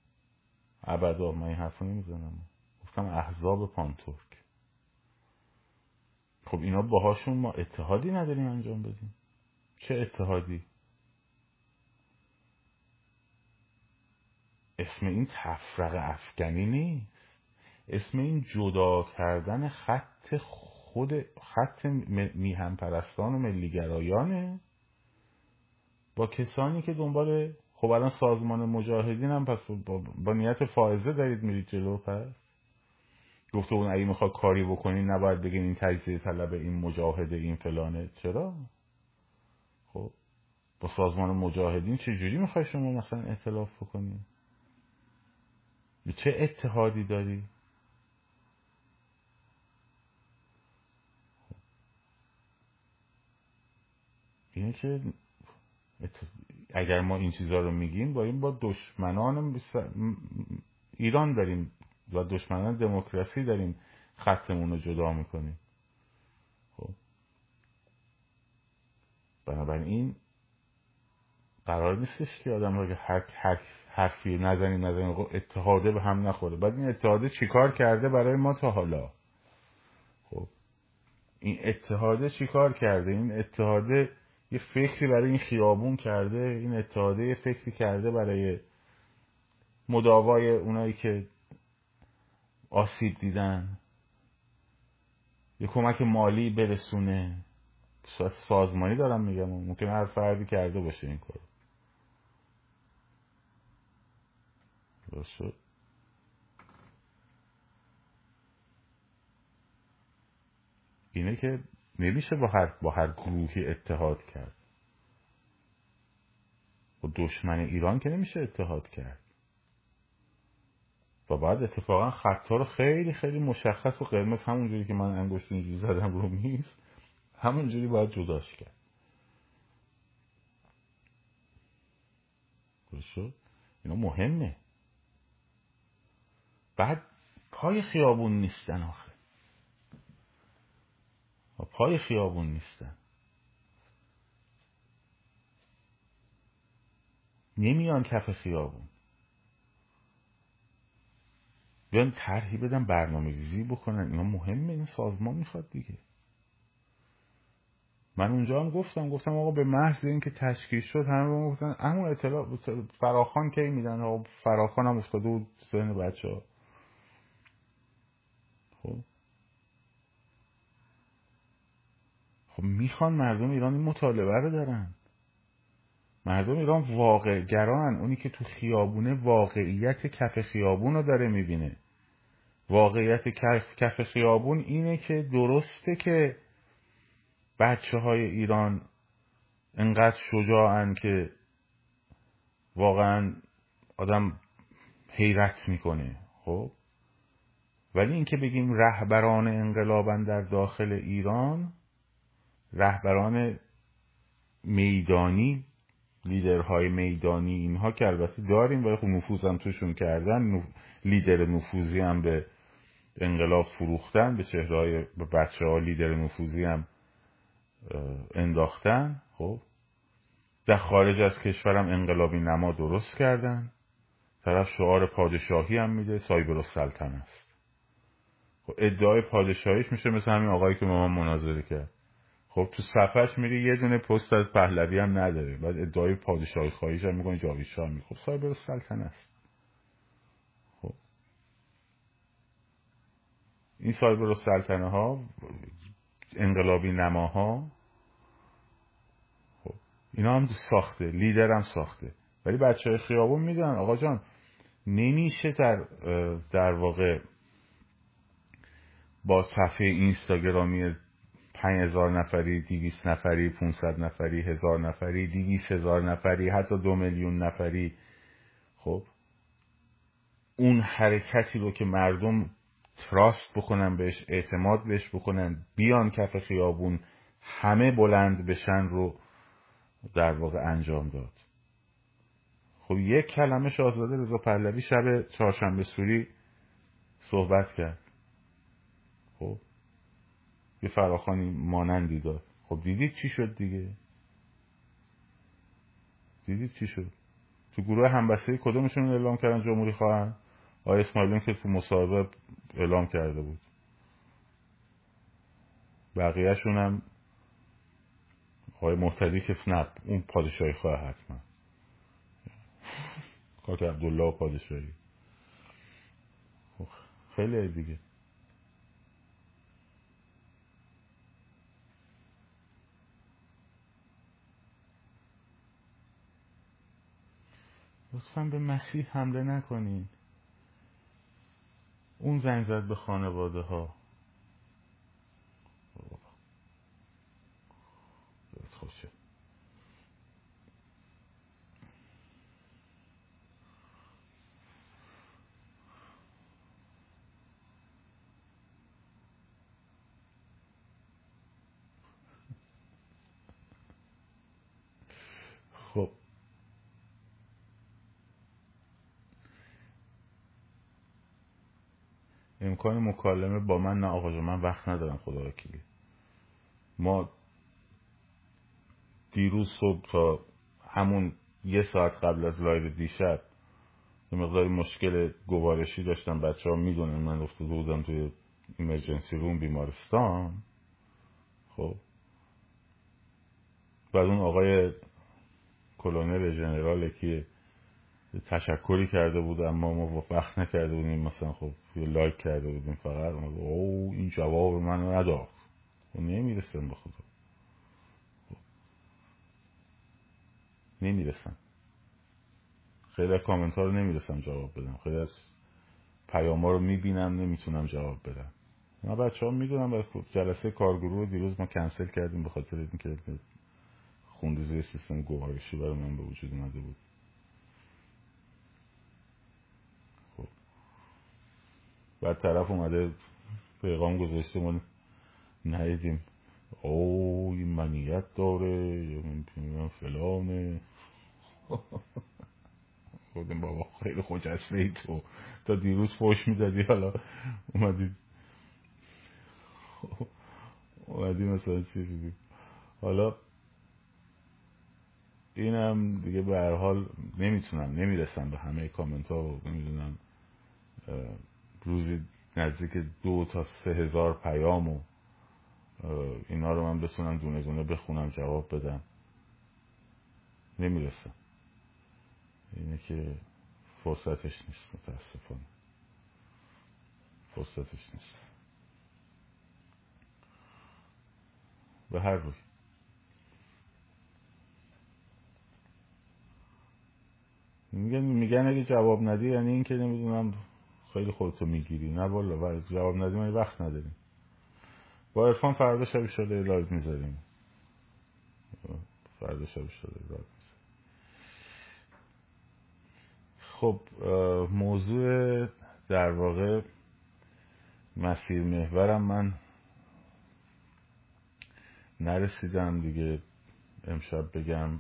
ابدا من این حرفو نمی‌زنم. گفتم احزاب پانتورک. خب اینا باهاشون ما اتحادی نداریم انجام بدیم. چه اتحادی؟ اسم این تفرق افغانی نیست. اسم این جدا کردن خط خود خط میهم پرستان و ملیگرایانه. با کسانی که دنبال خب الان سازمان مجاهدین هم پس با, با نیت فائزه دارید میرید جلو پس؟ گفته اون اگه می‌خواد کاری بکنین نباید بگین این تجزیه طلب این مجاهده این فلانه. چرا؟ خب با سازمان مجاهدین چه جوری می‌خوای شما مثلا اعتلاف بکنی؟ چه اتحادی داری؟ اینه که اگر ما این چیزها رو میگیم این با دشمنان ایران داریم و دشمنان دموکراسی داریم خطمون رو جدا می‌کنیم. خب. بنابراین قرار نیستش که آدم رو هر حرفی نزنیم نزنیم اتحاده به هم نخوره. بعد این اتحاده چیکار کرده برای ما تا حالا؟ خب. این اتحاده چیکار کرده؟ این اتحاده یه فکری برای این خیابون کرده این اتحاده یه فکری کرده برای مداوای اونایی که آسیب دیدن. یه کمک مالی برسونه. سازمانی دارم میگم ممکن هر فردی کرده باشه این کار. درست اینه که نمیشه با هر, با هر گروهی اتحاد کرد. با دشمن ایران که نمیشه اتحاد کرد. و بعد اتفاقا خطا رو خیلی خیلی مشخص و قرمز همونجوری که من انگشت اینجوری زدم رو میز همونجوری باید جداش کرد. شد؟ اینا مهمه. بعد پای خیابون نیستن آخه. و پای خیابون نیستن. نمیان کف خیابون. بیان طرحی بدن برنامه ریزی بکنن. اینا مهمه این سازمان می‌خواد دیگه. من اونجا هم گفتم گفتم آقا به محض اینکه تشکیل شد همه گفتن اما اطلاع فراخان کی میدن؟ آقا فراخان هم افتاده بود ذهن بچه ها خب خب می‌خوان مردم ایران این مطالبه رو دارن. مردم ایران واقع گران اونی که تو خیابونه واقعیت کف خیابون رو داره می‌بینه. واقعیت کف, کف خیابون اینه که درسته که بچه های ایران انقدر شجاعن که واقعا آدم حیرت می‌کنه خب؟ ولی اینکه بگیم رهبران انقلابن در داخل ایران رهبران میدانی لیدرهای میدانی اینها که البته داریم ولی خب نفوذ توشون کردن لیدر نفوذی هم به انقلاب فروختن به چهرهای به بچه ها لیدر نفوذی هم انداختن. خب. در خارج از کشورم انقلابی نما درست کردن. طرف شعار پادشاهی هم میده سایبر سلطن است. خب ادعای پادشاهیش میشه مثل همین آقایی که ما مناظره کرد. خب تو صفحش میری یه دونه پست از پهلوی هم نداره. بعد ادعای پادشاهی خواهیش هم می‌کنه جاوید شاه می خب سلطنه است. خب. این سایبر سلطنه ها انقلابی نماها خب اینا هم ساخته لیدر هم ساخته. ولی بچه های خیابون می‌دونن آقا جان نمیشه در در واقع با صفحه اینستاگرامی پنج هزار نفری دیویس نفری 500 نفری هزار نفری دیویس هزار نفری حتی دو میلیون نفری. خب اون حرکتی رو که مردم تراست بکنن بهش اعتماد بهش بکنن بیان کف خیابون همه بلند بشن رو در واقع انجام داد. خب یک کلمه شاهزاده رضا پهلوی شب چهارشنبه سوری صحبت کرد. خب یه فراخانی مانندی داد. خب دیدید چی شد دیگه؟ دیدید چی شد؟ تو گروه همبستگی کدومشون اعلام کردن جمهوری خواهن آقای اسماعیلیون که تو مصاحبه اعلام کرده بود. بقیهشون هم آقای محتدی که نه اون پادشاهی خواه حتما. کاک عبدالله پادشاهی. خب، خیلی دیگه. لطفا به مسیح حمله نکنین. اون زنگ زد به خانواده ها. خوشه خب امکان مکالمه با من نه آقا من وقت ندارم خدا وکیلی. ما دیروز صبح تا همون یه ساعت قبل از لایو دیشب یه مقداری مشکل گوارشی داشتم. بچه ها می‌دونن من افتاده بودم توی emergency room بیمارستان. خب. بعد اون آقای colonel general که تشکری کرده بود اما ما وقت نکرده بودیم مثلا خب لایک کرده بودیم فقط او این جواب من نداد. خب نمی‌رسن به خدا. خب. نمی‌رسن خیلی از کامنت ها رو نمی‌رسم جواب بدم. خیلی از پیام ها رو می‌بینم نمی‌تونم جواب بدم. ما بچه ها می‌دونم جلسه کارگروه دیروز ما کنسل کردیم به خاطر اینکه خوندزی سیستم گوارشی برای من به وجود اومده بود. بعد طرف اومده پیغام گذاشته ما ندیدیم. او این منیت داره یا فلانه. خودم بابا خیلی خجسته ای تو. تا دیروز فوش می‌دادی حالا اومدی. اومدی مثلا چیزی حالا اینم دیگه به هر حال نمی‌تونم نمی‌رسم به همه کامنت ها و نمی‌دونم روزی نزدیک دو تا سه هزار پیام و اینا رو من بتونم دونه دونه بخونم جواب بدم. نمی‌رسم اینه که فرصتش نیست متاسفانه. فرصتش نیست. به هر روی. میگن میگن اگه جواب ندی یعنی این که نمی‌دونم خیلی خودتو می‌گیری. نه والا جواب ندیم این وقت نداریم. با عرفان فردا شب شده لایو می‌ذاریم. فردا شب شده لایو خب موضوع در واقع مسیر محورم من نرسیدم دیگه. امشب بگم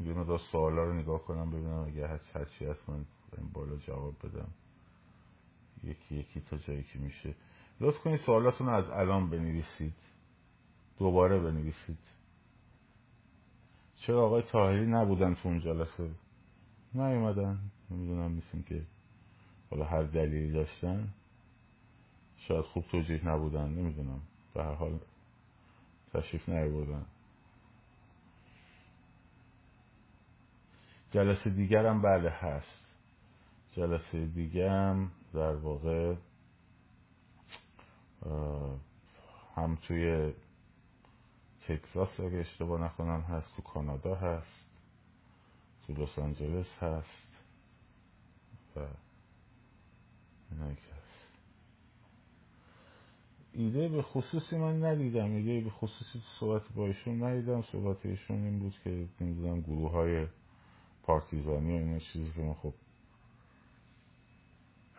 یه مدار سوالا رو نگاه کنم ببینم اگه هرچی هست من بالا جواب بدم. یکی یکی تا جایی که میشه. لطف کنید سوالاتون رو از الان بنویسید. دوباره بنویسید. چرا آقای تاهری نبودن تو اون جلسه؟ نیومدن. نمی‌دونم میسیم که حالا هر دلیلی داشتن. شاید خوب توجیه نبودن. نمی‌دونم. به هر حال تشریف نیاوردن. جلسه دیگرم بله هست. جلسه دیگه هم در واقع هم توی تکساس اگه اشتباه نکنم هست تو کانادا هست تو لس آنجلس هست و ایده به خصوصی من ندیدم. ایده به خصوصی صحبت با ایشون ندیدم. صحبت ایشون این بود که نمی‌دونم گروه های پارتیزانی و اینا چیزی که ما خب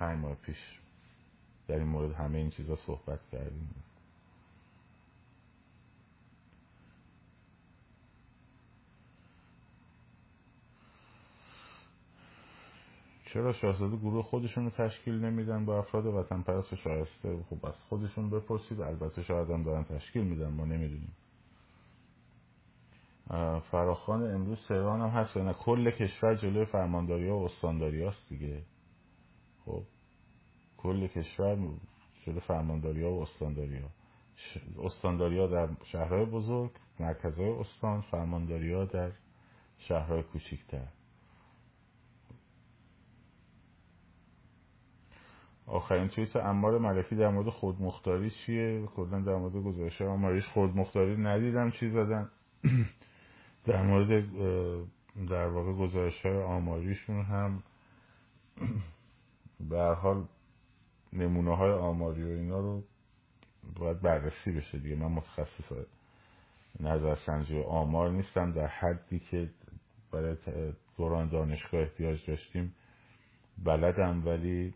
پنج ماه پیش در این مورد همه این چیزا صحبت کردیم. چرا شاهزاده گروه خودشون رو تشکیل نمیدن؟ با افراد وطن پرست و شایسته خب از خودشون بپرسید. البته شاید هم دارن تشکیل میدن. ما نمی‌دونیم. فراخان امروز تهران هم هست. نه کل کشور جلوی فرمانداری ها و استانداری دیگه. خب کل کشور جلوی فرمانداری ها و استانداری ها استانداری ها در شهرهای بزرگ مرکزهای استان فرمانداری ها در شهرهای کوچیکتر آخرین توییت امار ملکی در مورد خودمختاری چیه؟ کلا در مورد گزارش آماریش خودمختاری ندیدم چی زدن. در مورد در واقع گزارش های آماریشون هم به هر حال نمونه های آماری و اینا رو باید بررسی بشه دیگه. من متخصص نظرسنجی آمار نیستم. در حدی که برای دوران دانشگاه احتیاج داشتیم بلدم ولی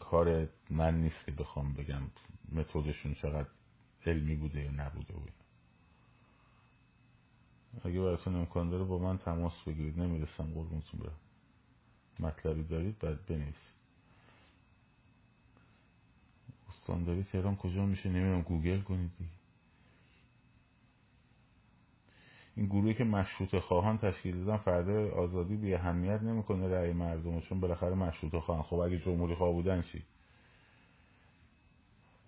کار من نیست که بخوام بگم متدشون چقدر علمی بوده یا نبوده بود اگه براتون امکان داره با من تماس بگیرید. نمی‌رسم قربونتون برم. مطلبی دارید باید بنویسید استانداری تهران کجا میشه؟ نمی‌دونم گوگل کنید این گروهی که مشروط خواهان تشکیل دادن فردا آزادی بی اهمیت نمی‌کنه رأی مردم چون بالاخره مشروط خواهان. خب اگه جمهوری خواه بودن چی؟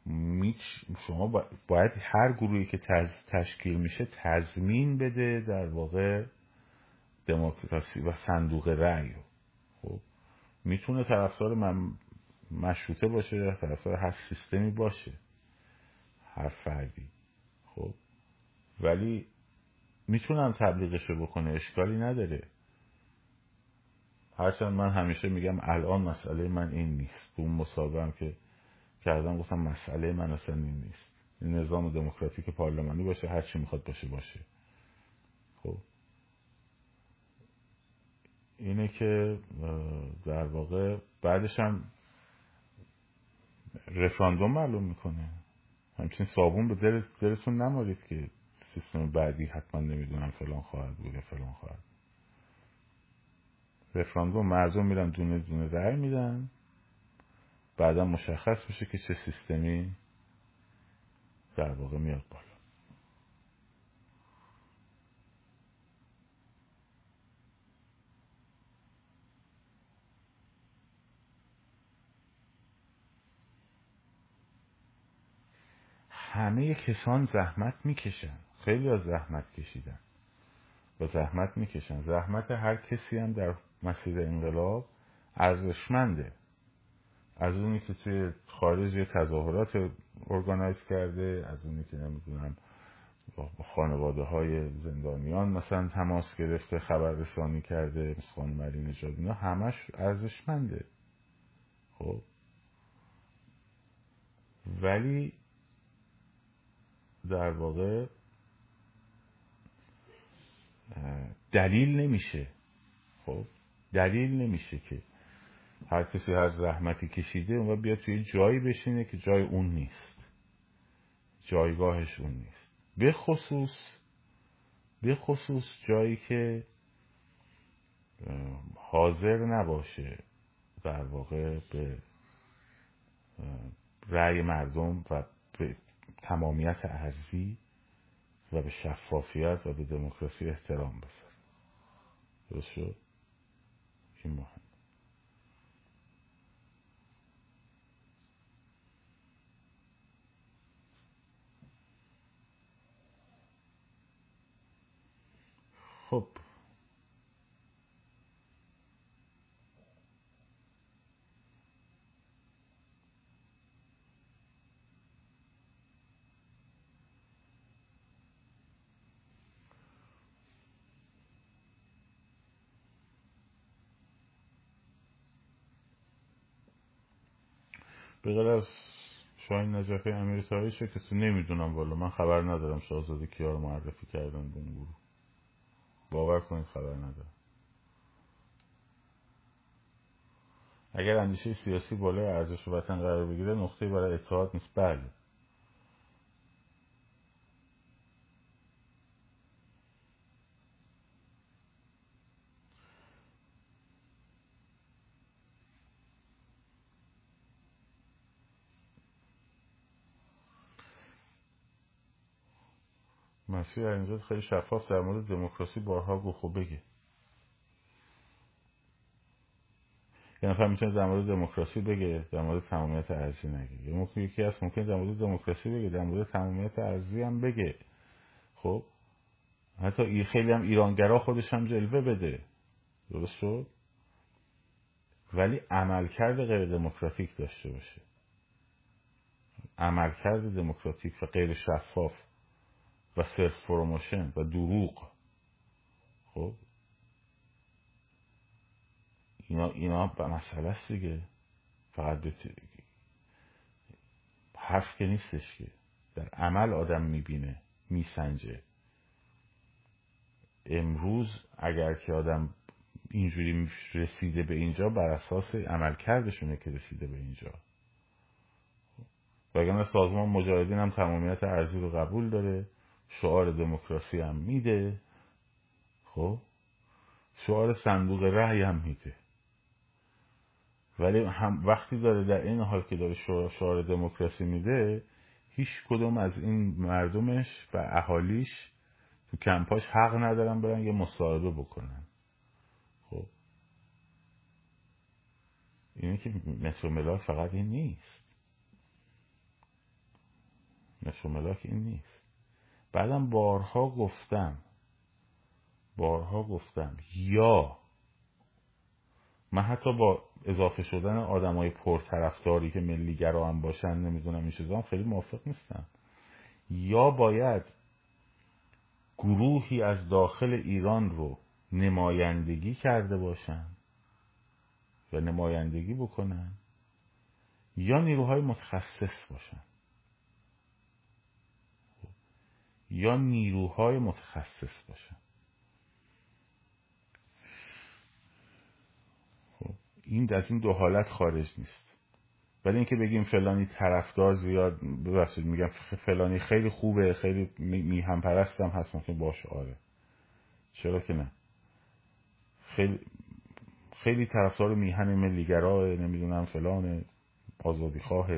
میچ شما باید هر گروهی که تشکیل میشه تضمین بده در واقع دموکراسی و صندوق رأی خب می‌تونه طرفدار من مشروطه باشه طرفدار هر سیستمی باشه هر فردی. خب. ولی می‌تونم تبلیغشو بکنه اشکالی نداره. هرچند من همیشه میگم الان مسئله من این نیست. تو اون هم که کردم گفتم مسئله من اصلا این نیست. این نظام دموکراتیک پارلمانی باشه هر چی می‌خواد باشه باشه خب اینه که در واقع بعدش هم رفراندوم معلوم می‌کنه. همچنین صابون به دلتون نمارید که سیستم بعدی حتما نمی‌دونم فلان خواهد بود یا فلان خواهد رفراندوم مردم میرن دونه دونه رأی میدن. بعدا مشخص میشه که چه سیستمی در واقع میاد بالا. همه کسان زحمت می‌کشن. خیلی از زحمت کشیدن. و زحمت می‌کشن. زحمت هر کسی هم در مسیر انقلاب ارزشمنده. از اونی که توی خارج یه تظاهرات ارگانایز کرده از اونی که نمی‌دونم با خانواده های زندانیان مثلا تماس گرفته خبر رسانی کرده مثل خانم مری نجاد اینا همش ارزشمنده. خب؟ ولی در واقع دلیل نمیشه. خب دلیل نمیشه که هر کسی هر زحمتی کشیده و بیاد توی جایی بشینه که جای اون نیست. جایگاهش اون نیست. به خصوص به خصوص جایی که حاضر نباشه در واقع به رأی مردم و تمامیت ارزی و به شفافیت و به دموکراسی احترام بذاره درست شد؟ این مهم خب به غیر از شاین نجفی امیر تایی چه کسی نمی‌دونم والا. من خبر ندارم شاهزاده کیا رو معرفی کردن به اون گروه. باور کنید خبر ندارم. اگر اندیشه سیاسی بالای ارزش وطن قرار بگیره نقطه برای اتحاد نیست. بله. مسیح اینجا خیلی شفاف در مورد دموکراسی بارها گفت و بگه یه نفر می‌تونه در مورد دموکراسی بگه در مورد تمامیت ارزی نگه. موقع یکی هست ممکن در مورد دموکراسی بگه در مورد تمامیت ارزی هم بگه. خب؟ حتی خیلی هم ایرانگرا خودش هم جلوه بده. درست شد؟ ولی عملکرد غیر دموکراتیک داشته باشه. عملکرد دموکراتیک و غیر شفاف و self promotion و دروغ. خب؟ اینا اینا یه مسئله است دیگه. فقط حرف که نیستش که. در عمل آدم می‌بینه میسنجه. امروز اگر که آدم اینجوری رسیده به اینجا بر اساس عملکردشونه که رسیده به اینجا. وگرنه سازمان مجاهدین هم تمامیت ارزی رو قبول داره. شعار دموکراسی هم میده. خب؟ شعار صندوق رأی هم میده. ولی هم وقتی داره در این حال که داره شعار دموکراسی میده هیچ کدوم از این مردمش و اهالیش تو کمپاش حق ندارن برن یه مصاحبه بکنن. خب؟ اینه که متر ملاک فقط این نیست. متر ملاک این نیست. بعدم بارها گفتم. بارها گفتم. یا. من حتی با اضافه شدن آدمای پرطرفداری که ملیگرا هم باشن نمی‌دونم این چیزا خیلی موافق نیستم. یا باید گروهی از داخل ایران رو نمایندگی کرده باشن و نمایندگی بکنن یا نیروهای متخصص باشن. یا نیروهای متخصص باشن خب این از این دو حالت خارج نیست. ولی اینکه بگیم فلانی طرفدار زیاد ببخشید میگم فلانی خیلی خوبه خیلی میهم پرستم هست ممکن باش آره. چرا که نه؟ خیلی خیلی طرفدار میهن ملیگراه نمی‌دونم فلان آزادی خواه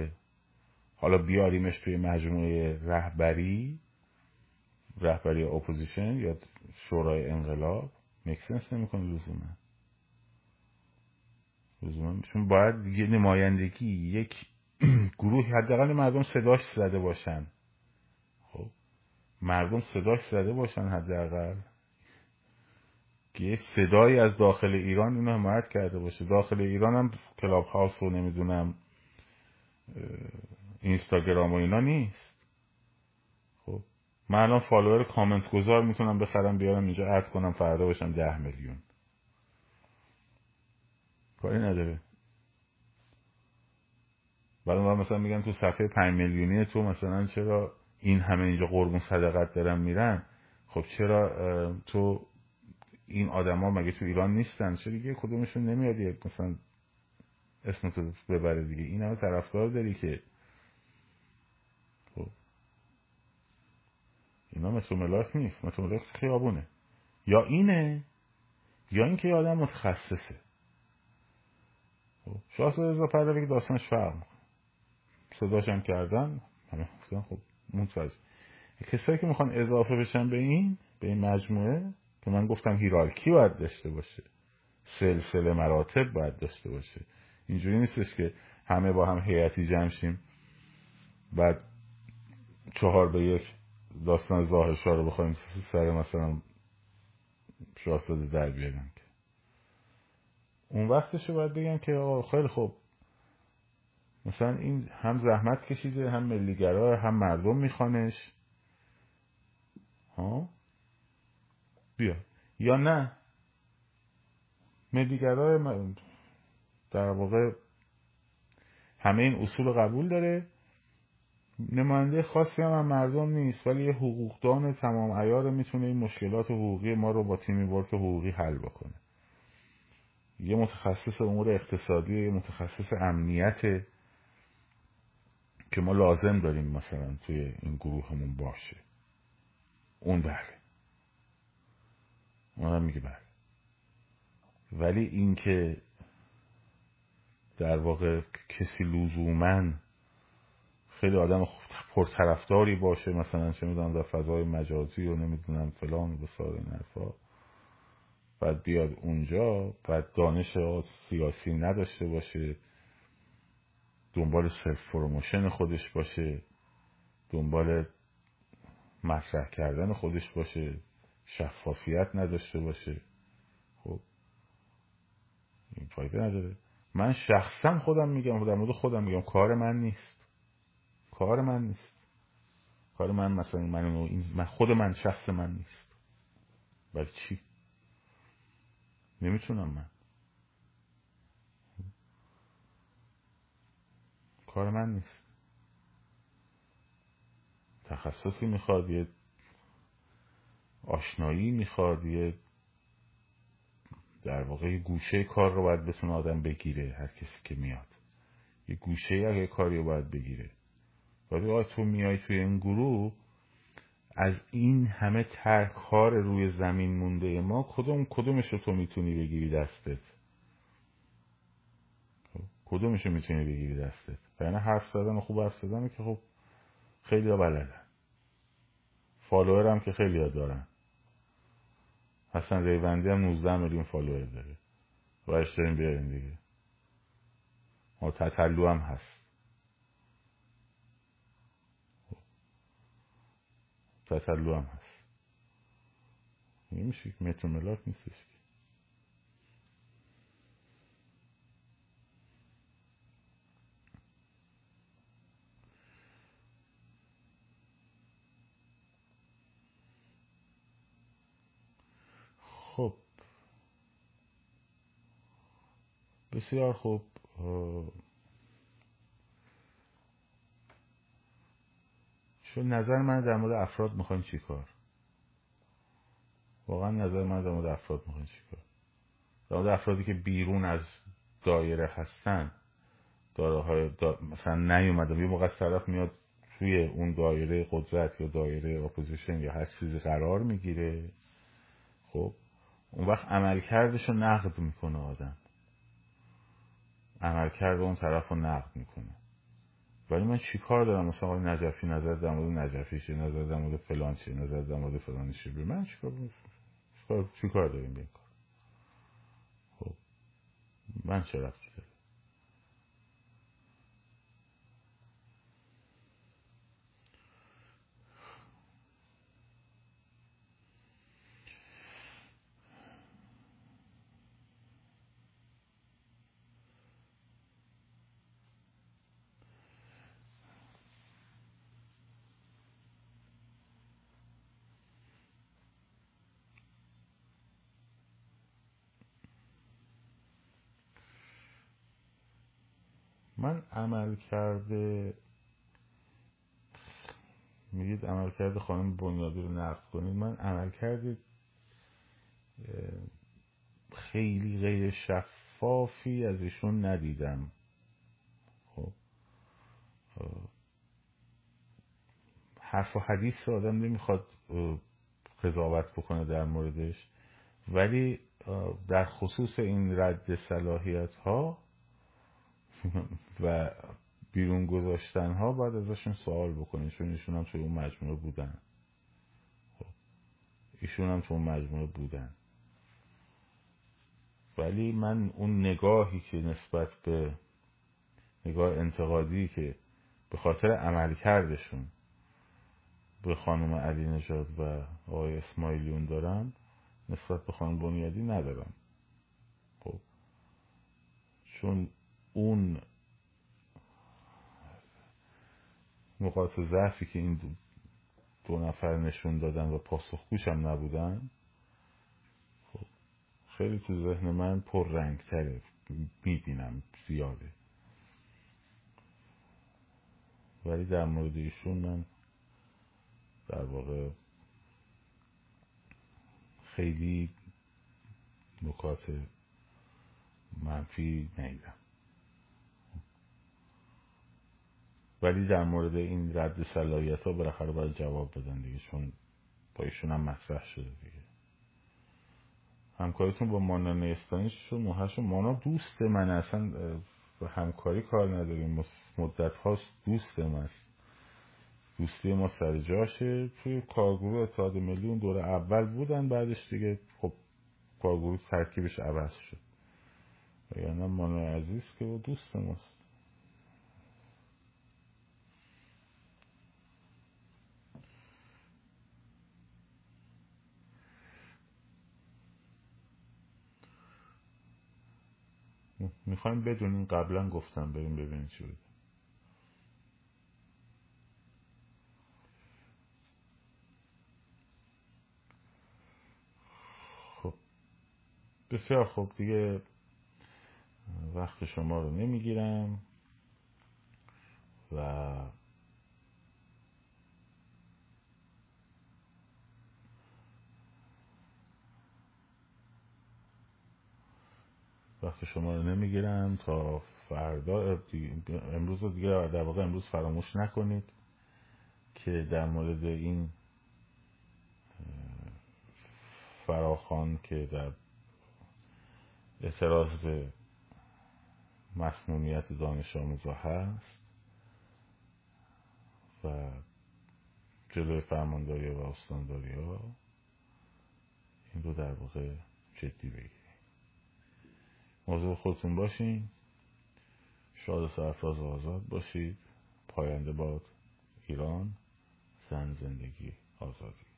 حالا بیاریمش توی مجموعه رهبری. رهبری اپوزیشن یا شورای انقلاب؟ make sense نمی‌کنه لزوما. لزوما چون باید یه نمایندگی یک گروه حداقل مردم صداش زده باشن. خب؟ مردم صداش زده باشن حداقل. که صدایی از داخل ایران اینو حمایت کرده باشه. داخل ایران هم کلاب هاوس و نمی‌دونم اینستاگرام و اینا نیست. من الان follower comment گذار می‌تونم بخرم بیارم اینجا add کنم فردا باشم ده میلیون. کاری نداره. بعد مثلا میگن تو صفحه پنج میلیونی تو مثلا چرا این همه اینجا قربون صدقت دارن میرن؟ خب چرا تو این آدما مگه تو ایران نیستن؟ چرا دیگه کدومشون نمیاد مثلا اسم تو ببره دیگه؟ این همه طرفدار داری که اینا مثل ملاک نیست مثل ملاک خیابونه. یا اینه؟ یا اینکه یه آدم متخصصه. خب شاید رضا پهلوی داستانش فرق صداش هم کردن همه گفتن خب منتج کسایی که می‌خوان اضافه بشن به این به این مجموعه که من گفتم هیرارکی باید داشته باشه. سلسله مراتب باید داشته باشه. اینجوری نیستش که همه با هم هیئتی جمع شیم. بعد چهار به یک داستان زاهشا رو بخوایم سر مثلا شاهزاده در بیارن که. اون وقتش باید بگن که خیلی خوب. مثلا این هم زحمت کشیده هم ملیگرا هم مردم میخوانش. ها؟ بیا. یا نه. ملیگرا در واقع همه این اصول قبول داره. نماینده خاصی هم, مردم نیست ولی یه حقوقدان تمام ایار می‌تونه این مشکلات حقوقی ما رو با تیمی ورک حقوقی حل بکنه. یه متخصص امور اقتصادی یه متخصص امنیت که ما لازم داریم مثلا توی این گروهمون باشه. اون بله. هم میگه بله. ولی اینکه در واقع کسی لزوما خیلی آدم پرطرفداری باشه مثلا چه می‌دونم در فضای مجازی و نمی‌دونم فلان و سال این حرفا. بعد بیاد اونجا بعد دانش سیاسی نداشته باشه دنبال self promotion خودش باشه دنبال مطرح کردن خودش باشه شفافیت نداشته باشه. خب این فایده نداره. من شخصا خودم میگم در مورد خودم میگم کار من نیست. کار من نیست. کار من مثلا من, من خود من شخص من نیست. ولی چی؟ نمی‌تونم من. کار من نیست. تخصصی می‌خواد یه آشنایی می‌خواد یه در واقع یه گوشه کار رو باید بتونه آدم بگیره هر کسی که میاد. یه گوشه اگه کاری رو باید بگیره. ولی تو میای توی این گروه از این همه track کار روی زمین مونده ما کدوم کدومش رو تو می‌تونی بگیری دستت؟ کدومش رو می‌تونی بگیری دستت؟ یعنی حرف زدن و خوب حرف زدن که خب خیلی ها بلدن. follower هم که خیلی ها دارن. حسن ریوندی هم 19 میلیون فالوور داره. و داریم بیارین دیگه. ما تطلو هم هست. تطلو هم هست. این میشه که متر ملاک نیستش خب. بسیار خوب. شما نظر من در مورد افراد می‌خواین چی کار؟ واقعا نظر من در مورد افراد می‌خواین چی کار؟ در مورد افرادی که بیرون از دایره هستن دایره های مثلا نیومدم یه موقع طرف میاد توی اون دایره قدرت یا دایره اپوزیشن یا هر چیزی قرار می‌گیره. خب اون وقت عملکردش رو نقد می‌کنه آدم. عملکرد اون طرف رو نقد می‌کنه. ولی من چی کار دارم؟ مثلا آقای نجفی نظر در مورد نجفی چه نظر در مورد فلان چه نظر در مورد فلان چه من چی کار چی داریم به کار خب من چه رفتی دارم من عمل کرده میگید عمل کرده خانم بنیادی رو نقد کنید. من عمل کرده خیلی غیر شفافی از ایشون ندیدم. خب حرف و حدیث آدم نمی‌خواد قضاوت بکنه در موردش. ولی در خصوص این رد صلاحیت ها و بیرون گذاشتن ها باید ازشون سوال بکنید چون ایشون هم توی اون مجموعه بودن. خب. ایشون هم توی اون مجموعه بودن. ولی من اون نگاهی که نسبت به نگاه انتقادی که به خاطر عمل کردشون به خانم علی نژاد و آقای اسماعیلیون دارم نسبت به خانم بنیادی ندارم. خب. چون اون نقاط ضعفی که این دو, نفر نشون دادن و پاسخگوش هم نبودن خب خیلی تو ذهن من پر رنگ تره می‌بینم زیاده. ولی در مورد ایشون من در واقع خیلی نکات منفی نیدم ولی در مورد این رد صلاحیت ها بالاخره باید جواب بدن دیگه چون با ایشون هم مطرح شده دیگه. همکاریتون با مانا نیستانی شد؟ موهشون مانا دوست من اصلا همکاری کار نداریم. مدت هاست دوست من. دوستی ما سر جاشه. توی کارگروه اتحاد ملی اون دور اول بودن بعدش دیگه خب کارگروه ترکیبش عوض شد. یعنی مانا عزیز که دوست ماست. می‌خوایم بدونیم قبلا گفتم بریم ببینیم چی بود خب بسیار خوب. دیگه وقت شما رو نمی‌گیرم و وقت شما رو نمی‌گیرم تا فردا امروز دیگه در واقع امروز فراموش نکنید که در مورد این فراخان که در اعتراض به مسمومیت دانش آموزا هست و جلوی فرمانداری و استانداری ها این رو در واقع جدی بگیر موضوع خودتون باشین. شاد و سرفراز آزاد باشید. پاینده باد ایران. زن زندگی آزادی.